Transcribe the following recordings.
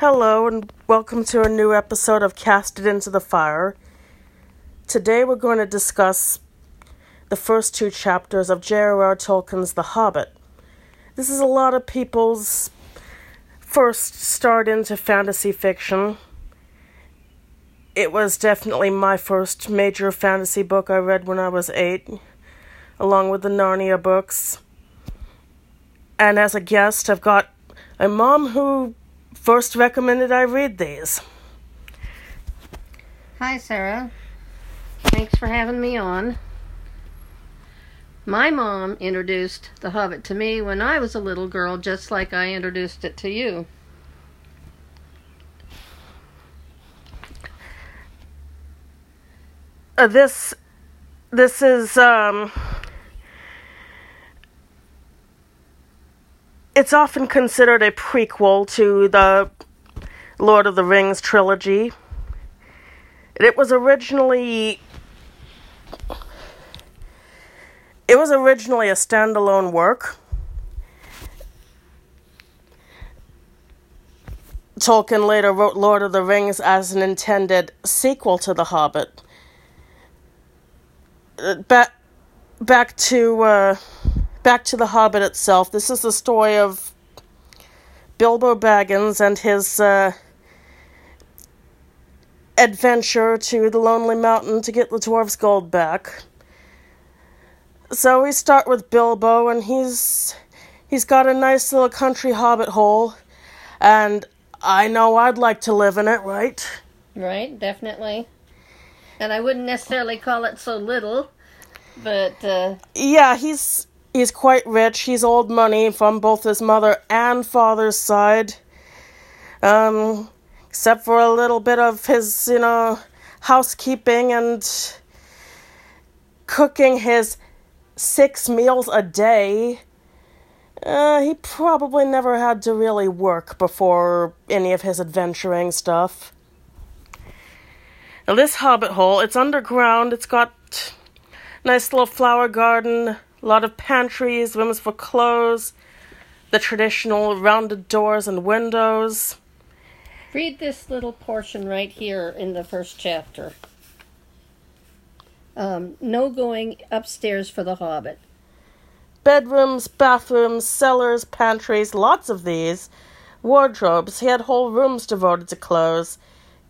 Hello, and welcome to a new episode of Cast It Into the Fire. Today we're going to discuss the first two chapters of J.R.R. Tolkien's The Hobbit. This is a lot of people's first start into fantasy fiction. It was definitely my first major fantasy book I read when I was eight, along with the Narnia books. And as a guest, I've got a mom who first recommended I read these. Hi, Sarah. Thanks for having me on. My mom introduced The Hobbit to me when I was a little girl, just like I introduced it to you. Uh, this this is um it's often considered a prequel to the Lord of the Rings trilogy. It was originally it was originally a standalone work. Tolkien later wrote Lord of the Rings as an intended sequel to The Hobbit. Uh, back back to uh, back to The Hobbit itself. This is the story of Bilbo Baggins and his uh, adventure to the Lonely Mountain to get the dwarf's gold back. So we start with Bilbo, and he's he's got a nice little country hobbit hole, and I know I'd like to live in it, right? Right, definitely. And I wouldn't necessarily call it so little, but uh, Yeah, he's he's quite rich. He's old money from both his mother and father's side. Um, except for a little bit of his, you know, housekeeping and cooking his six meals a day. Uh, he probably never had to really work before any of his adventuring stuff. Now, this hobbit hole, it's underground. It's got nice little flower garden, a lot of pantries, rooms for clothes, the traditional rounded doors and windows. read this little portion right here in the first chapter. Um, no going upstairs for the Hobbit. Bedrooms, bathrooms, cellars, pantries, lots of these. Wardrobes, he had whole rooms devoted to clothes.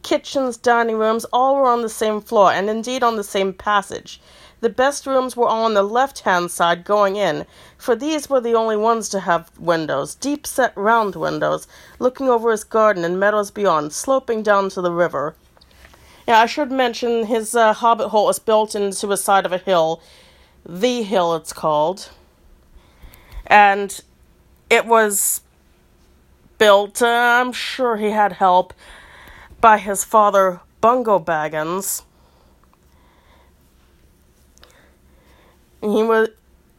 Kitchens, dining rooms, all were on the same floor, and indeed on the same passage. The best rooms were all on the left hand side going in, for these were the only ones to have windows, deep set round windows, looking over his garden and meadows beyond, sloping down to the river. Yeah, I should mention his uh, hobbit hole is built into a side of a hill. The hill, it's called. And it was built, uh, I'm sure he had help, by his father, Bungo Baggins. He was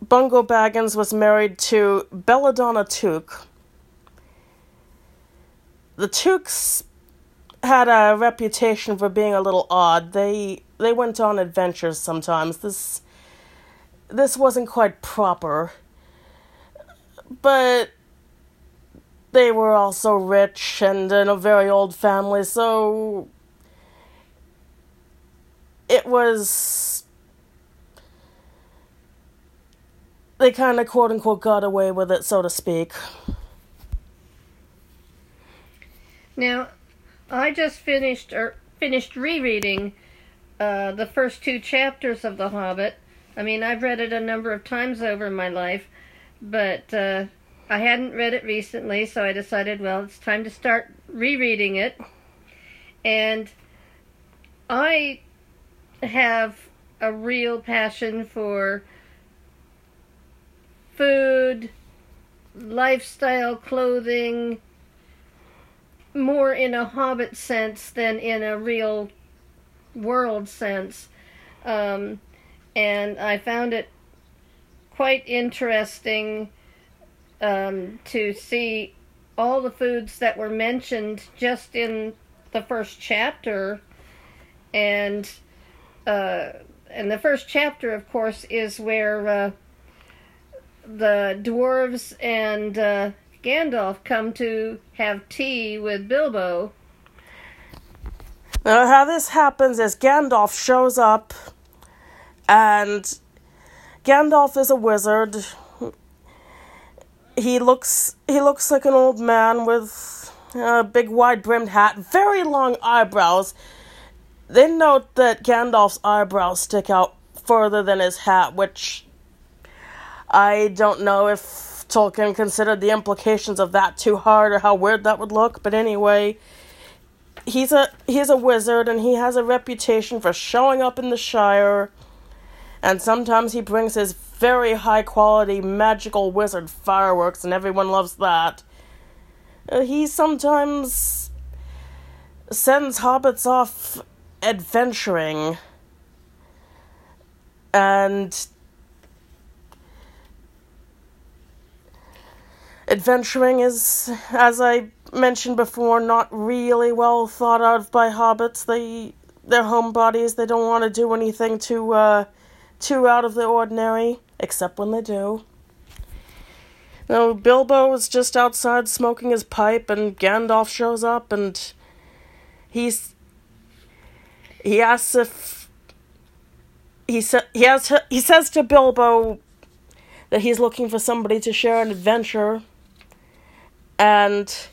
Bungo Baggins was married to Belladonna Took. The Tooks had a reputation for being a little odd. They they went on adventures sometimes. This this wasn't quite proper. But they were also rich and in a very old family, so it was they kind of quote unquote got away with it, so to speak. Now, I just finished or finished rereading uh, the first two chapters of The Hobbit. I mean, I've read it a number of times over my life, but uh, I hadn't read it recently, so I decided, well, it's time to start rereading it. And I have a real passion for food, lifestyle, clothing, more in a hobbit sense than in a real world sense. Um, and I found it quite interesting um, to see all the foods that were mentioned just in the first chapter. And uh, and the first chapter, of course, is where uh, the dwarves and uh, Gandalf come to have tea with Bilbo. Now, how this happens is Gandalf shows up, and Gandalf is a wizard. He looks he looks like an old man with a big wide brimmed hat, very long eyebrows. They note that Gandalf's eyebrows stick out further than his hat, which I don't know if Tolkien considered the implications of that too hard or how weird that would look, but anyway, he's a he's a wizard and he has a reputation for showing up in the Shire and sometimes he brings his very high quality magical wizard fireworks and everyone loves that. Uh, he sometimes sends hobbits off adventuring and adventuring is as i mentioned before not really well thought of by hobbits. They they're homebodies they don't want to do anything too uh too out of the ordinary except when they do. Now bilbo is just outside smoking his pipe and gandalf shows up and he's he asks if he sa- he has he says to Bilbo that he's looking for somebody to share an adventure and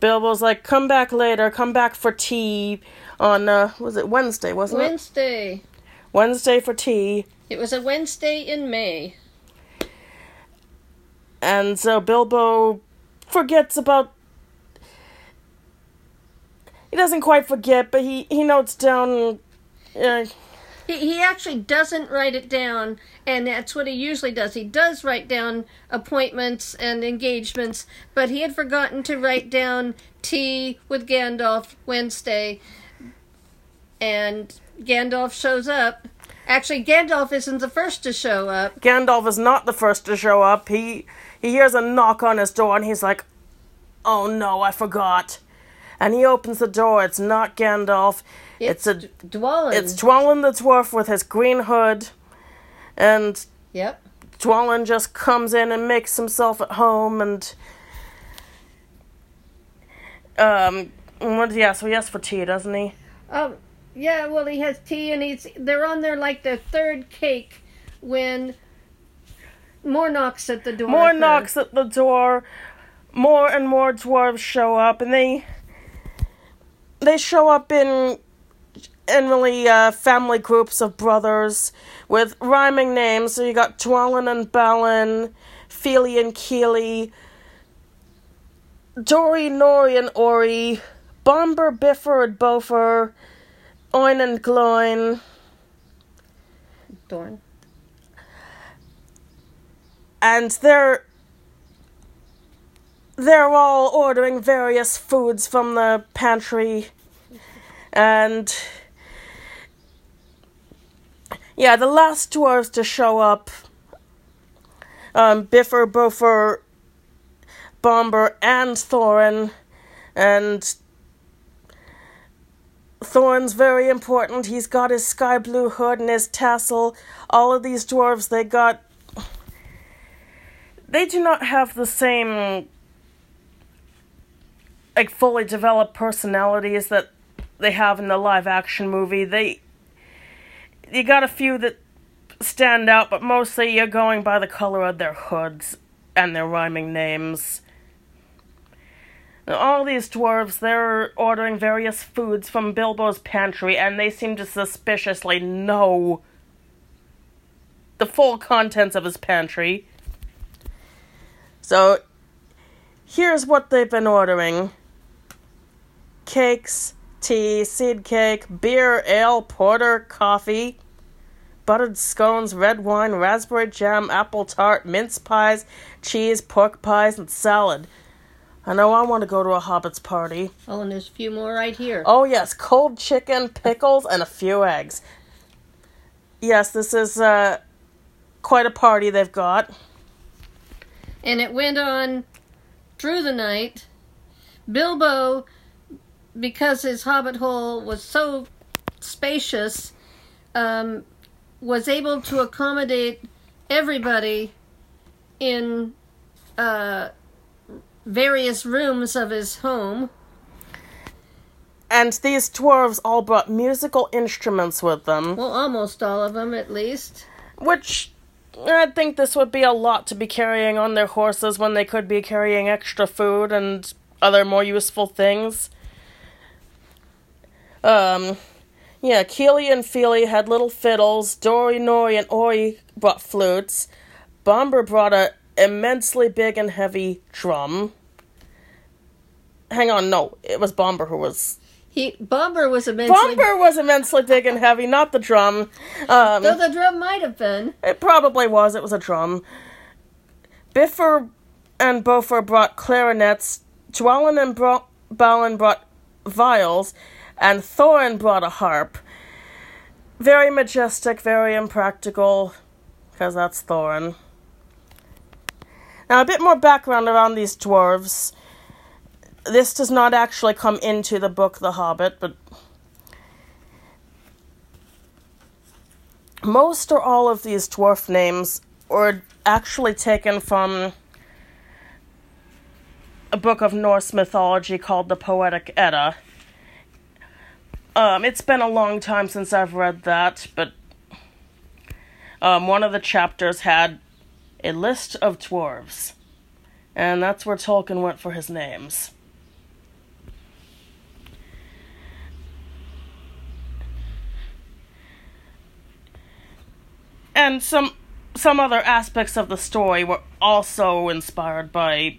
Bilbo's like come back later come back for tea on uh was it Wednesday wasn't Wednesday. it Wednesday Wednesday for tea It was a Wednesday in May. and so Bilbo forgets about he doesn't quite forget but he he notes down uh, He, actually doesn't write it down, and that's what he usually does. He does write down appointments and engagements, but he had forgotten to write down tea with Gandalf Wednesday. And Gandalf shows up. Actually, Gandalf isn't the first to show up. Gandalf is not the first to show up. He he hears a knock on his door and he's like, "Oh no, I forgot." And he opens the door. It's not Gandalf. It's, a Dwalin. it's Dwalin the dwarf with his green hood, and Yep. Dwalin just comes in and makes himself at home and um what yeah, so he asks for tea, doesn't he? Um, yeah, well, he has tea, and he's they're on their like the third cake when more knocks at the door. More knocks at the door. More and more dwarves show up, and they they show up in in really uh, family groups of brothers with rhyming names. So you got Dwalin and Balin, Fili and Kili, Dori, Nori, and Ori, Bombur, Bifur, and Bofur, Oin and Gloin. Dorn. and they're they're all ordering various foods from the pantry and yeah the last dwarves to show up um bifur bofur bombur and thorin and Thorin's very important. He's got his sky blue hood and his tassel. All of these dwarves, they got they do not have the same like fully developed personalities that they have in the live action movie. They you got a few that stand out, but mostly you're going by the color of their hoods and their rhyming names. Now, all these dwarves, they're ordering various foods from Bilbo's pantry, and they seem to suspiciously know the full contents of his pantry. So, here's what they've been ordering cakes, tea, seed cake, beer, ale, porter, coffee, buttered scones, red wine, raspberry jam, apple tart, mince pies, cheese, pork pies, and salad. I know I want to go to a hobbit's party. Oh, and there's a few more right here. Oh, yes, cold chicken, pickles, and a few eggs. Yes, this is uh, quite a party they've got. And it went on through the night. Bilbo, because his hobbit hole was so spacious, um, was able to accommodate everybody in uh, various rooms of his home. And these dwarves all brought musical instruments with them, Well, almost all of them, at least. which I think this would be a lot to be carrying on their horses when they could be carrying extra food and other more useful things. Um, yeah, Kili and Fili had little fiddles. Dori, Nori, and Ori brought flutes. Bombur brought a immensely big and heavy drum. Hang on, no, it was Bombur who was. He Bombur was immensely. Bombur was immensely big and heavy, not the drum. Um, Though the drum might have been. it probably was. It was a drum. Bifur and Bofur brought clarinets. Dwalin and Bro- Balin brought viols, and Thorin brought a harp. Very majestic, very impractical, because that's Thorin. Now, a bit more background around these dwarves. This does not actually come into the book The Hobbit, but most or all of these dwarf names were actually taken from a book of Norse mythology called the Poetic Edda. Um, it's been a long time since I've read that, but um, one of the chapters had a list of dwarves, and that's where Tolkien went for his names. and some some other aspects of the story were also inspired by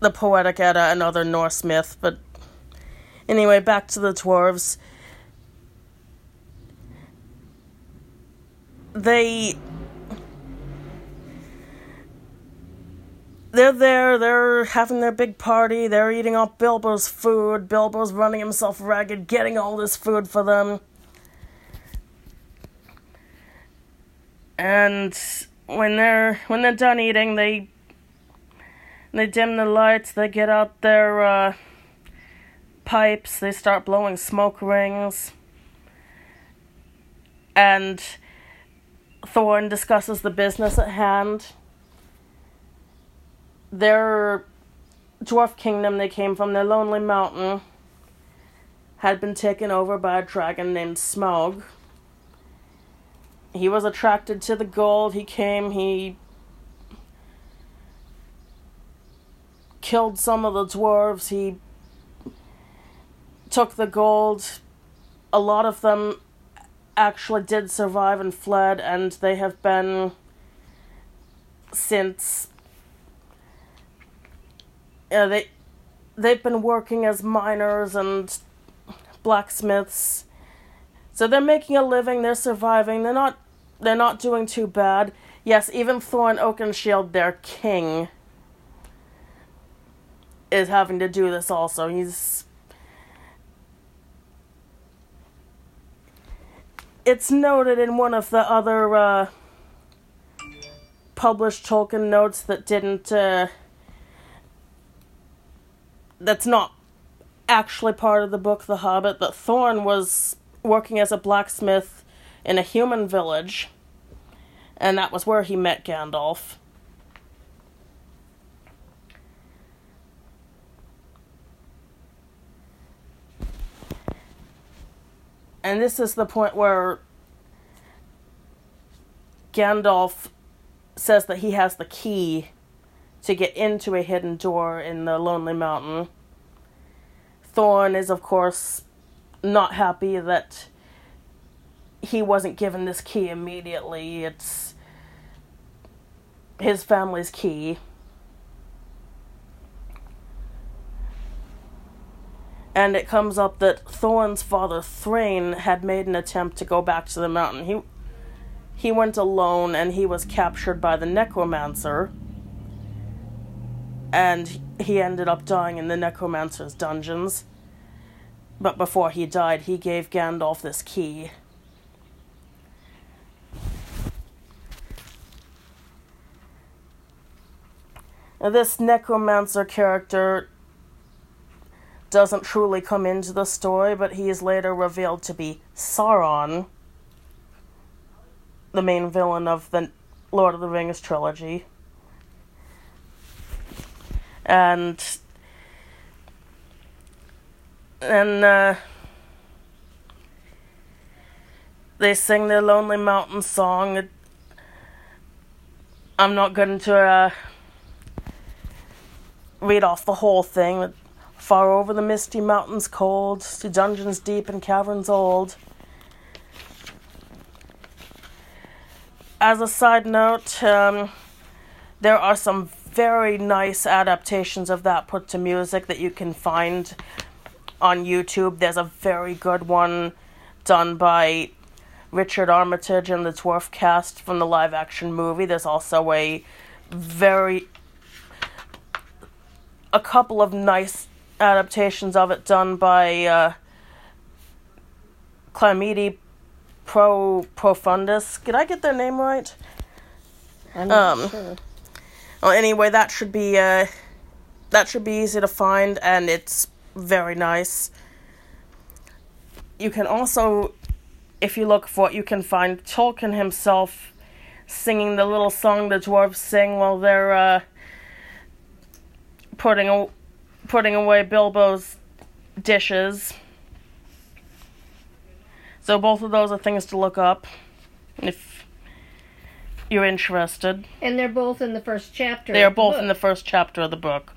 the poetic edda and other norse myth but anyway back to the dwarves. They they're there they're having their big party they're eating up bilbo's food bilbo's running himself ragged getting all this food for them. And when they're when they're done eating they they dim the lights they get out their uh, pipes they start blowing smoke rings and thorin discusses the business at hand their dwarf kingdom they came from their lonely mountain had been taken over by a dragon named smaug he was attracted to the gold. He came, he killed some of the dwarves. He took the gold. A lot of them actually did survive and fled, and they have been since. Yeah, they they've been working as miners and blacksmiths. So they're making a living, they're surviving, they're not they're not doing too bad. Yes, even Thorin Oakenshield, their king, is having to do this also. He's. It's noted in one of the other uh, published Tolkien notes that didn't. Uh, that's not actually part of the book The Hobbit that Thorin was working as a blacksmith in a human village, and that was where he met Gandalf. And this is the point where Gandalf says that he has the key to get into a hidden door in the Lonely Mountain. Thorin is, of course, not happy that he wasn't given this key immediately. It's his family's key. And it comes up that Thorin's father Thrain had made an attempt to go back to the mountain. He he went alone and he was captured by the necromancer. And he ended up dying in the necromancer's dungeons. But before he died, he gave Gandalf this key. Now, this necromancer character doesn't truly come into the story, but he is later revealed to be Sauron, the main villain of the Lord of the Rings trilogy. and and uh, they sing their Lonely Mountain song. I'm not going to uh, read off the whole thing. Far over the misty mountains cold, to dungeons deep and caverns old. As a side note, um, there are some very nice adaptations of that put to music that you can find on YouTube. There's a very good one done by Richard Armitage and the Dwarf cast from the live action movie. There's also a very a couple of nice adaptations of it done by uh, Clamidi Pro Profundus. Did I get their name right? I'm not Um, sure. Well, anyway, that should be uh, that should be easy to find, and it's very nice. You can also, if you look for it, you can find Tolkien himself singing the little song the dwarves sing while they're uh, putting a- putting away Bilbo's dishes. So both of those are things to look up if you're interested. And they're both in the first chapter. They are both in the first chapter of the book.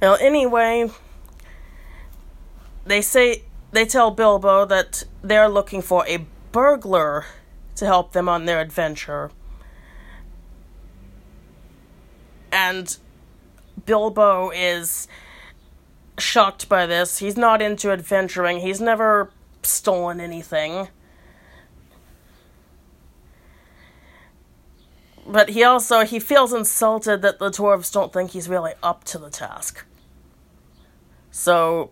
Well, anyway, they say they tell Bilbo that they're looking for a burglar to help them on their adventure. And Bilbo is shocked by this. He's not into adventuring. He's never stolen anything. But he also he feels insulted that the dwarves don't think he's really up to the task. So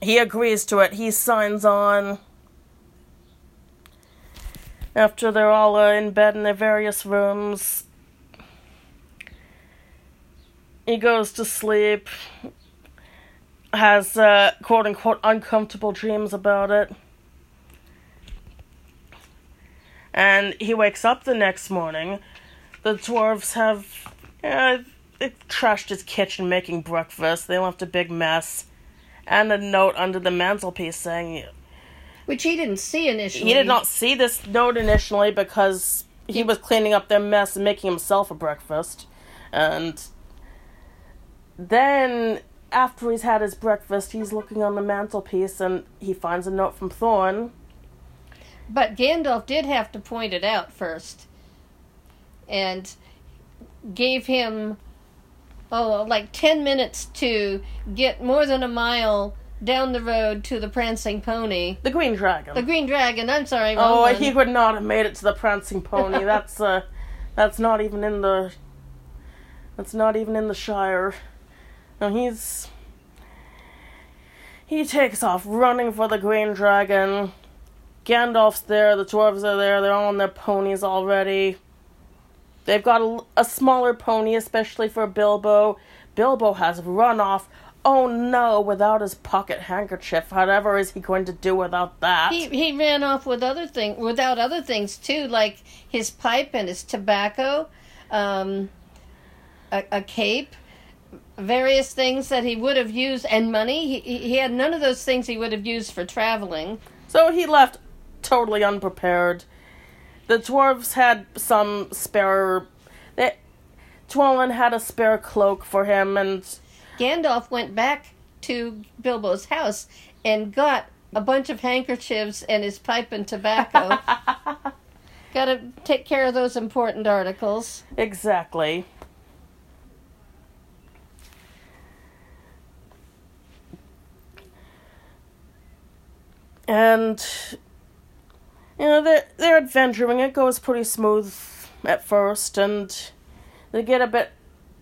he agrees to it. He signs on. After they're all uh, in bed in their various rooms, he goes to sleep has uh, quote unquote uncomfortable dreams about it. And he wakes up the next morning. The dwarves have uh, trashed his kitchen making breakfast. They left a big mess. And a note under the mantelpiece saying Which he didn't see initially. he did not see this note initially because he was cleaning up their mess and making himself a breakfast. And then, after he's had his breakfast, he's looking on the mantelpiece and he finds a note from Thorin. But Gandalf did have to point it out first. And gave him, oh, like 10 minutes to get more than a mile down the road to the Prancing Pony. The Green Dragon. The Green Dragon, I'm sorry. oh, one. he would not have made it to the Prancing Pony. that's uh, that's not even in the. That's not even in the Shire. No, he's. He takes off running for the Green Dragon. Gandalf's there, the dwarves are there, they're all on their ponies already. They've got a, a smaller pony, especially for Bilbo. Bilbo has run off. Oh no, without his pocket handkerchief. Whatever is he going to do without that? He he ran off with other thing without other things too, like his pipe and his tobacco, um, a, a cape, various things that he would have used, and money. He he had none of those things he would have used for traveling. So he left totally unprepared. The dwarves had some spare. They, Dwalin had a spare cloak for him, and Gandalf went back to Bilbo's house and got a bunch of handkerchiefs and his pipe and tobacco. Got to take care of those important articles. exactly. And you know they're they're adventuring. It goes pretty smooth at first, and they get a bit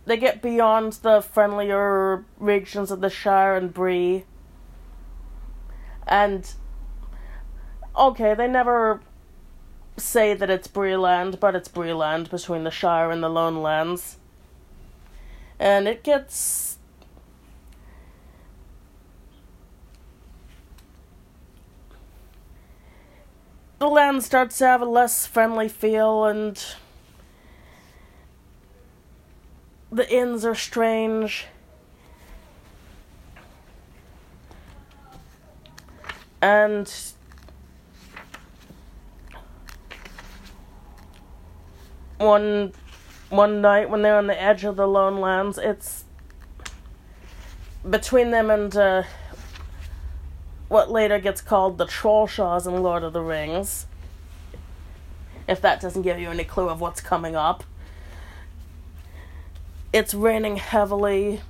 they get beyond the friendlier regions of the Shire and Bree. And okay, they never say that it's Breeland, but it's Breeland between the Shire and the Lone Lands. And it gets the land starts to have a less friendly feel, and the inns are strange. And one one night when they're on the edge of the lone lands, it's between them and uh, what later gets called the Trollshaws in Lord of the Rings. If that doesn't give you any clue of what's coming up. It's raining heavily.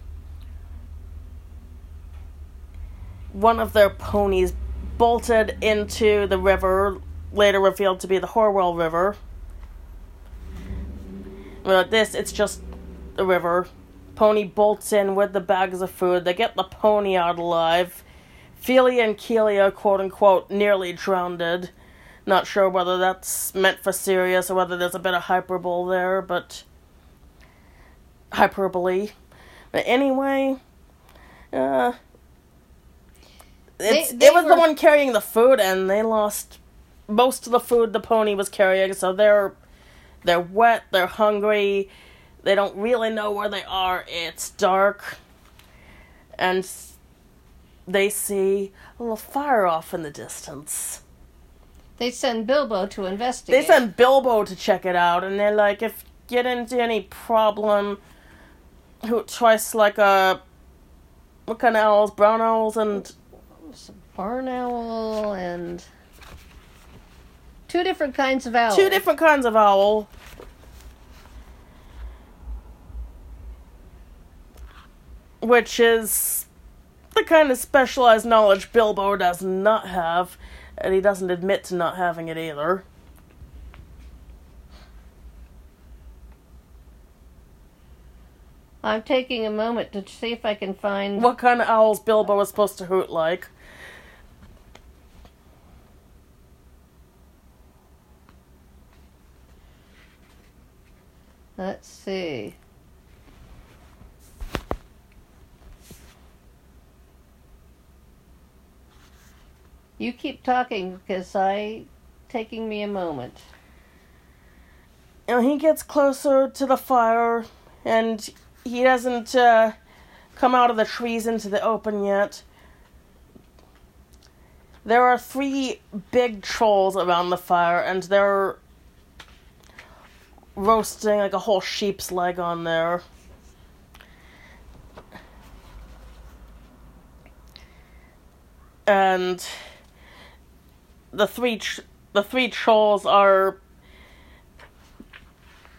One of their ponies bolted into the river, later revealed to be the Hoarwell River. Well, this, it's just the river. Pony bolts in with the bags of food. They get the pony out alive. Fili and Keelia, quote unquote, nearly drowned. Not sure whether that's meant for serious or whether there's a bit of hyperbole there, but. Hyperbole. But anyway, uh. It's, They- they it was the one carrying the food, and they lost most of the food the pony was carrying, so they're they're wet, they're hungry, they don't really know where they are. It's dark, and they see a little fire off in the distance. They send Bilbo to investigate. They send Bilbo to check it out, and they're like, if you get into any problem, who twice like a what kind of owls? Brown owls and some barn owl and two different kinds of owl. two different kinds of owl. Which is the kind of specialized knowledge Bilbo does not have, and he doesn't admit to not having it either. I'm taking a moment to see if I can find. What kind of owls Bilbo was supposed to hoot like? Let's see. You keep talking because I taking me a moment. And he gets closer to the fire and he doesn't uh, come out of the trees into the open yet. There are three big trolls around the fire and they're roasting like a whole sheep's leg on there. And the three tr- the three trolls are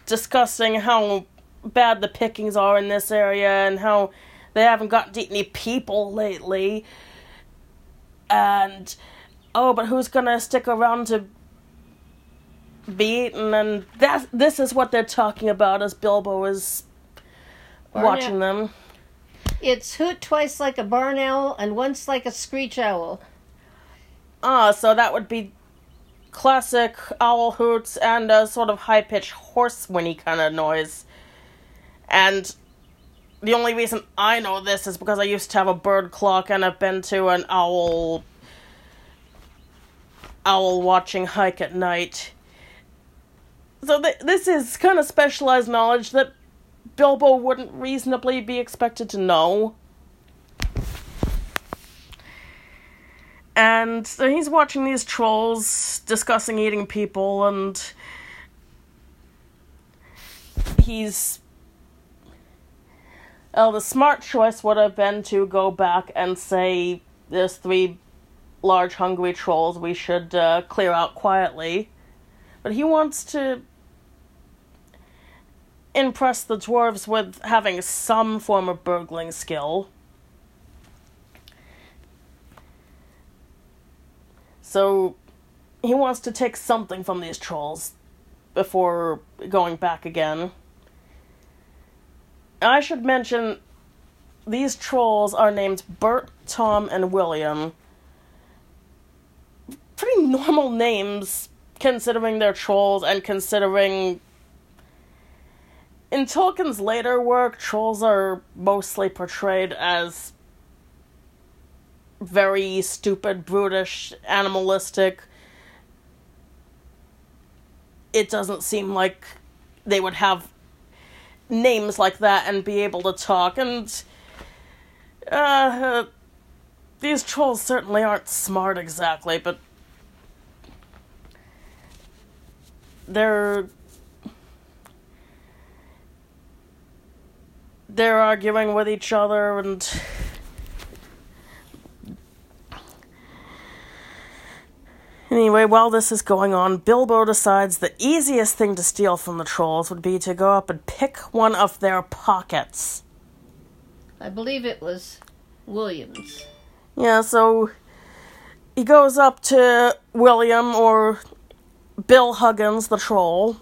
discussing how bad the pickings are in this area and how they haven't gotten to eat any people lately. And oh, but who's gonna stick around to be eaten? And that this is what they're talking about as Bilbo is watching them. It's hoot twice like a barn owl and once like a screech owl. Ah, so that would be classic owl hoots and a sort of high pitched horse whinny kind of noise. And the only reason I know this is because I used to have a bird clock and I've been to an owl owl watching hike at night. So th- this is kind of specialized knowledge that Bilbo wouldn't reasonably be expected to know. And so he's watching these trolls discussing eating people, and he's. Oh, the smart choice would have been to go back and say, There's three large hungry trolls we should uh, clear out quietly. But he wants to impress the dwarves with having some form of burgling skill. So he wants to take something from these trolls before going back again. I should mention these trolls are named Bert, Tom, and William. Pretty normal names considering they're trolls and considering in Tolkien's later work, trolls are mostly portrayed as very stupid, brutish, animalistic. it doesn't seem like they would have names like that and be able to talk. And uh, these trolls certainly aren't smart exactly, but they're they're arguing with each other and Anyway, while this is going on, Bilbo decides the easiest thing to steal from the trolls would be to go up and pick one of their pockets. I believe it was Williams. Yeah, so he goes up to William or Bill Huggins, the troll,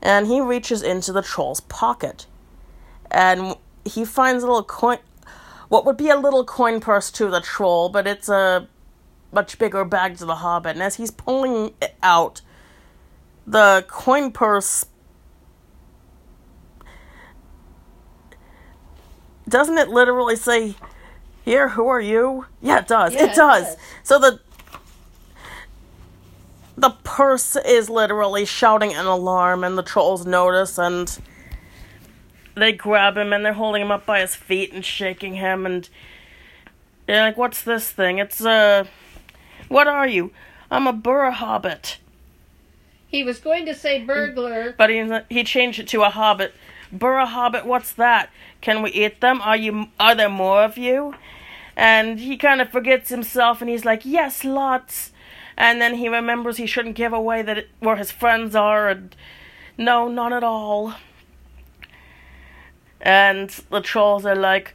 and he reaches into the troll's pocket. And he finds a little coin, what would be a little coin purse to the troll, but it's a much bigger bag to the hobbit. And as he's pulling it out, the coin purse. Doesn't it literally say, Here, who are you? Yeah, it does. Yeah, it, it does. does. So the. The purse is literally shouting an alarm, and the trolls notice, and they grab him, and they're holding him up by his feet and shaking him, and they're like, "What's this thing? It's uh, what are you? I'm a burr hobbit." He was going to say burglar. But he he changed it to a hobbit. Burr hobbit, what's that? Can we eat them? Are you? Are there more of you? And he kind of forgets himself, and he's like, "Yes, lots." And then he remembers he shouldn't give away that it, where his friends are, and no, not at all. And the trolls are like,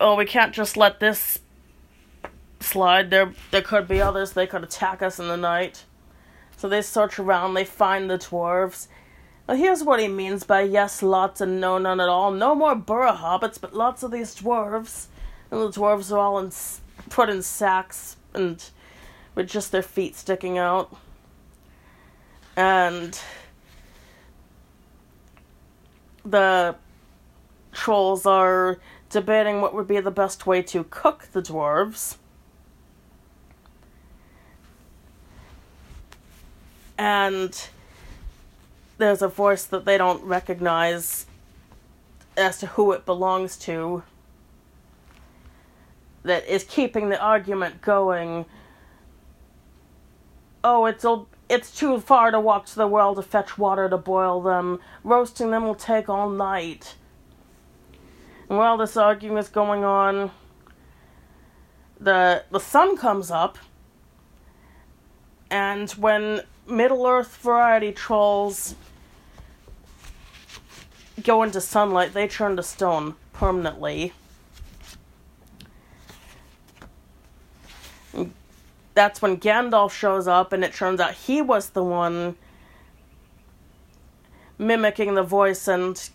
"Oh, we can't just let this slide. There, there could be others. They could attack us in the night." So they search around. They find the dwarves. Well, here's what he means by yes, lots, and no, none at all. No more burrow hobbits, but lots of these dwarves. And the dwarves are all in, put in sacks and with just their feet sticking out. And the trolls are debating what would be the best way to cook the dwarves. And there's a voice that they don't recognize as to who it belongs to that is keeping the argument going. Oh, it's old, it's too far to walk to the well to fetch water to boil them. Roasting them will take all night. And while this argument is going on, the the sun comes up, and when Middle Earth variety trolls go into sunlight, they turn to stone permanently. That's when Gandalf shows up, and it turns out he was the one mimicking the voice and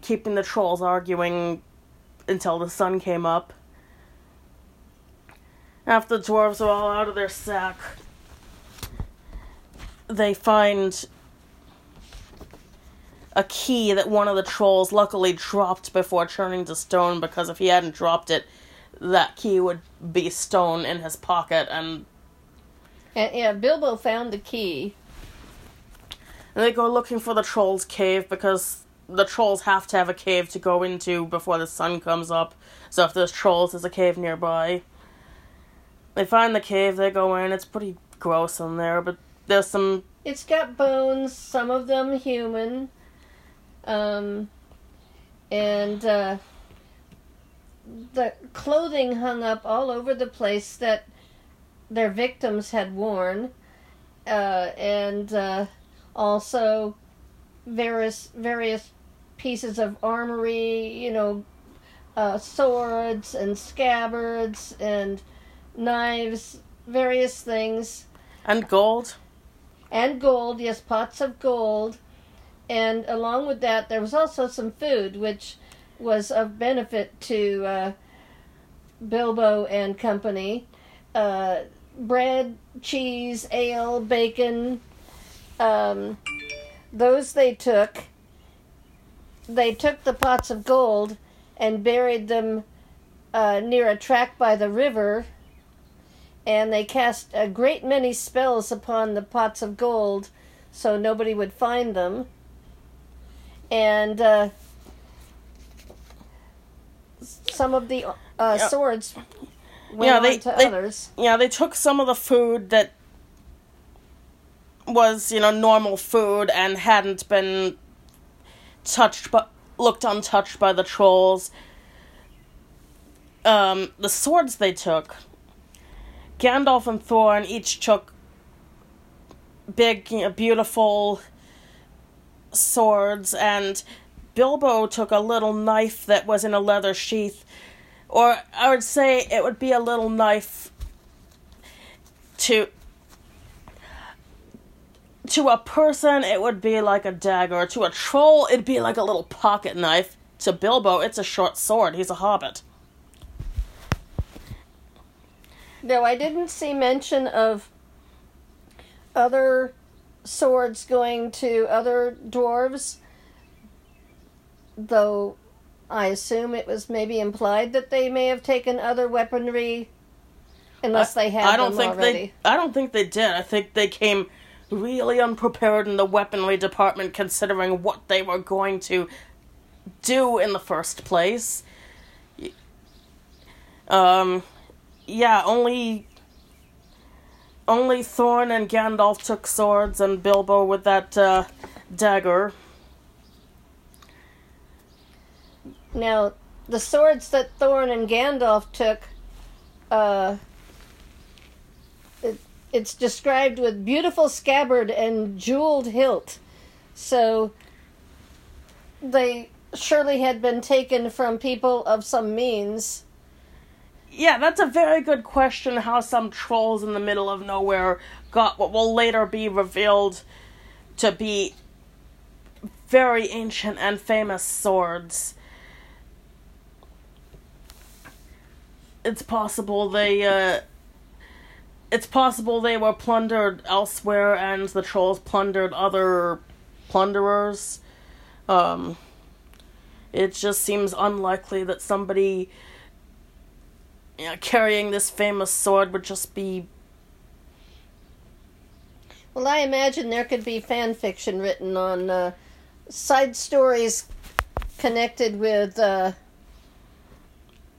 keeping the trolls arguing until the sun came up. After the dwarves are all out of their sack, they find a key that one of the trolls luckily dropped before turning to stone because if he hadn't dropped it, that key would be stone in his pocket and And yeah, Bilbo found the key. And they go looking for the troll's cave because the trolls have to have a cave to go into before the sun comes up. So if there's trolls, there's a cave nearby. They find the cave, they go in. It's pretty gross in there, but there's some. It's got bones, some of them human. Um, and uh, the clothing hung up all over the place that their victims had worn. Uh, and uh, also various various pieces of armory, you know, uh, swords and scabbards and knives, various things And gold. And gold, yes, pots of gold. And along with that, there was also some food, which was of benefit to uh, Bilbo and company. Uh, bread, cheese, ale, bacon. Um, those they took. They took the pots of gold and buried them uh, near a track by the river and they cast a great many spells upon the pots of gold so nobody would find them. And uh, some of the uh, Yeah. swords went Yeah, on they- to they- others. Yeah, they took some of the food that was, you know, normal food and hadn't been touched but looked untouched by the trolls. Um, the swords they took, Gandalf and Thorin each took big, you know, beautiful swords, and Bilbo took a little knife that was in a leather sheath, or I would say it would be a little knife to to a person it would be like a dagger. To a troll it'd be like a little pocket knife. To bilbo it's a short sword. He's a hobbit No, I didn't see mention of other swords going to other dwarves, though I assume it was maybe implied that they may have taken other weaponry, unless they had i don't think already. they i don't think they did i think they came really unprepared in the weaponry department considering what they were going to do in the first place um yeah only only thorin and gandalf took swords and bilbo with that uh, dagger Now, the swords that Thorin and Gandalf took, uh, it, it's described with beautiful scabbard and jeweled hilt. So, they surely had been taken from people of some means. Yeah, that's a very good question how some trolls in the middle of nowhere got what will later be revealed to be very ancient and famous swords. It's possible they uh it's possible they were plundered elsewhere and the trolls plundered other plunderers. Um it just seems unlikely that somebody you know, carrying this famous sword would just be Well, I imagine there could be fan fiction written on uh, side stories connected with uh,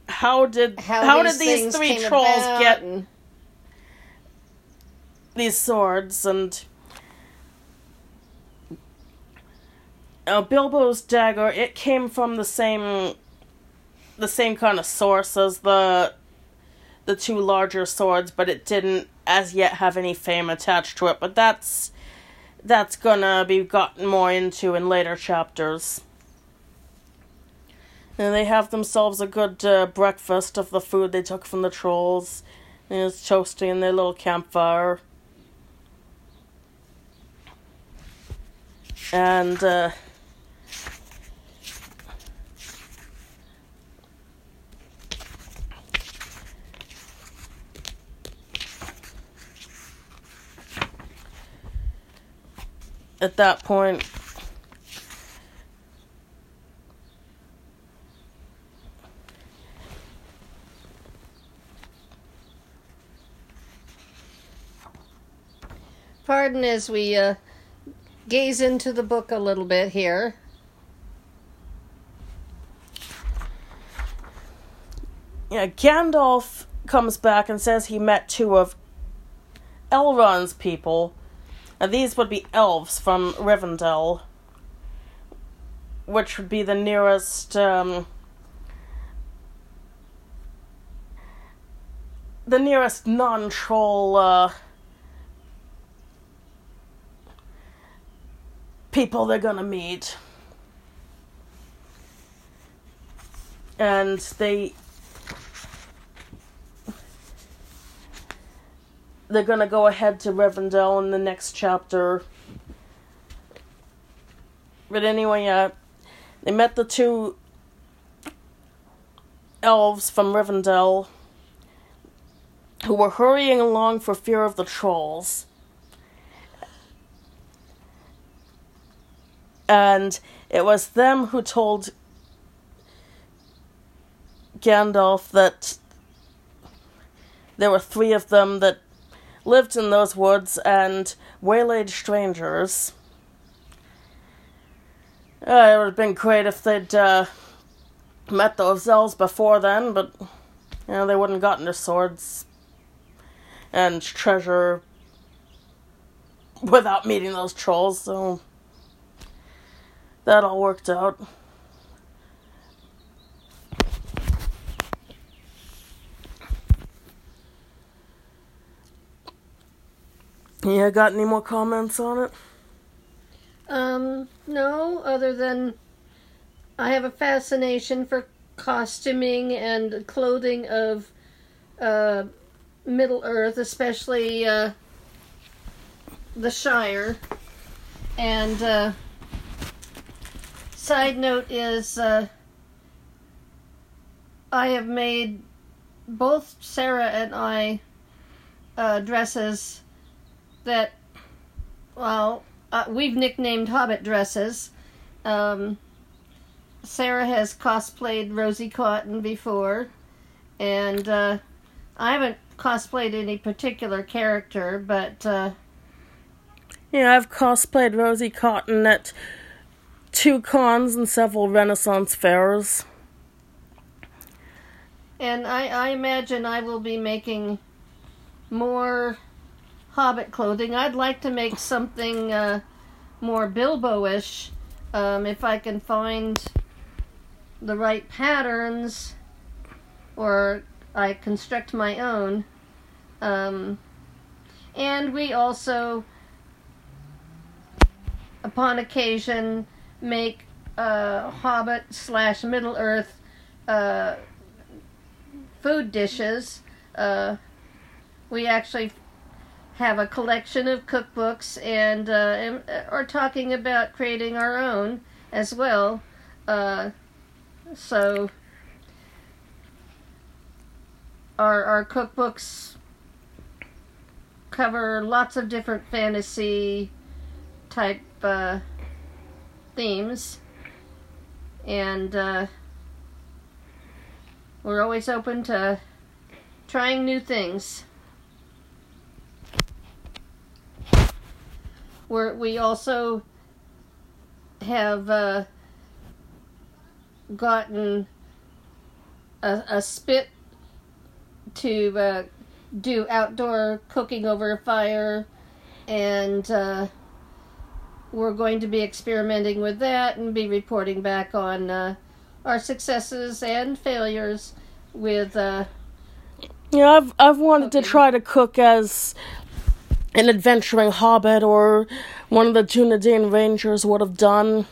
how did how, how, these did these three trolls get and- these swords and uh, Bilbo's dagger it came from the same the same kind of source as the the two larger swords but it didn't as yet have any fame attached to it. But that's that's gonna be gotten more into in later chapters. And they have themselves a good uh, breakfast of the food they took from the trolls. And it's toasting in their little campfire. And uh, at that point Pardon as we uh, gaze into the book a little bit here. yeah, Gandalf comes back and says he met two of Elrond's people. And these would be elves from Rivendell, which would be the nearest, um, the nearest non-troll uh, people they're gonna meet. And they they're gonna go ahead to Rivendell in the next chapter. But anyway, uh, they met the two elves from Rivendell who were hurrying along for fear of the trolls. And it was them who told Gandalf that there were three of them that lived in those woods and waylaid strangers. Uh, it would have been great if they'd uh, met those elves before then, but you know they wouldn't gotten their swords and treasure without meeting those trolls. So that all worked out. Yeah, got any more comments on it? Um, no, other than I have a fascination for costuming and clothing of uh, Middle Earth, especially uh, the Shire. And uh, side note is uh, I have made both Sarah and I uh, dresses that, well, uh, we've nicknamed Hobbit dresses. Um, Sarah has cosplayed Rosie Cotton before, and uh, I haven't cosplayed any particular character, but uh, yeah, I've cosplayed Rosie Cotton at two cons and several Renaissance fairs. And I, I imagine I will be making more Hobbit clothing. I'd like to make something uh, more Bilbo-ish um, if I can find the right patterns or I construct my own. Um, and we also, upon occasion, make uh, Hobbit slash Middle Earth uh, food dishes. Uh, we actually have a collection of cookbooks and, uh, and uh, are talking about creating our own as well. Uh, so our our cookbooks cover lots of different fantasy type uh, themes, and uh, we're always open to trying new things. We're, we also have uh, gotten a, a spit to uh, do outdoor cooking over a fire, and uh, we're going to be experimenting with that and be reporting back on uh, our successes and failures with. Uh, yeah, I've I've wanted cooking. to try to cook as an adventuring hobbit or one of the Dunedain Rangers would have done.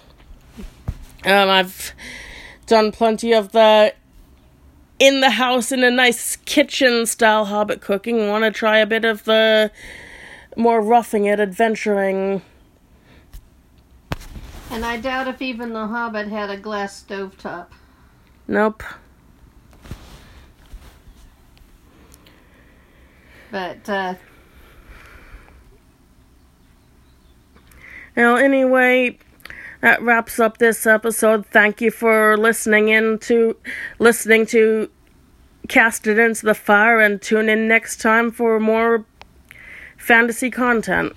Um, I've done plenty of the in the house in a nice kitchen style hobbit cooking. Want to try a bit of the more roughing it, adventuring. And I doubt if even the hobbit had a glass stovetop. Nope. But uh Now, anyway, that wraps up this episode. Thank you for listening in to listening to Cast It Into the Fire and tune in next time for more fantasy content.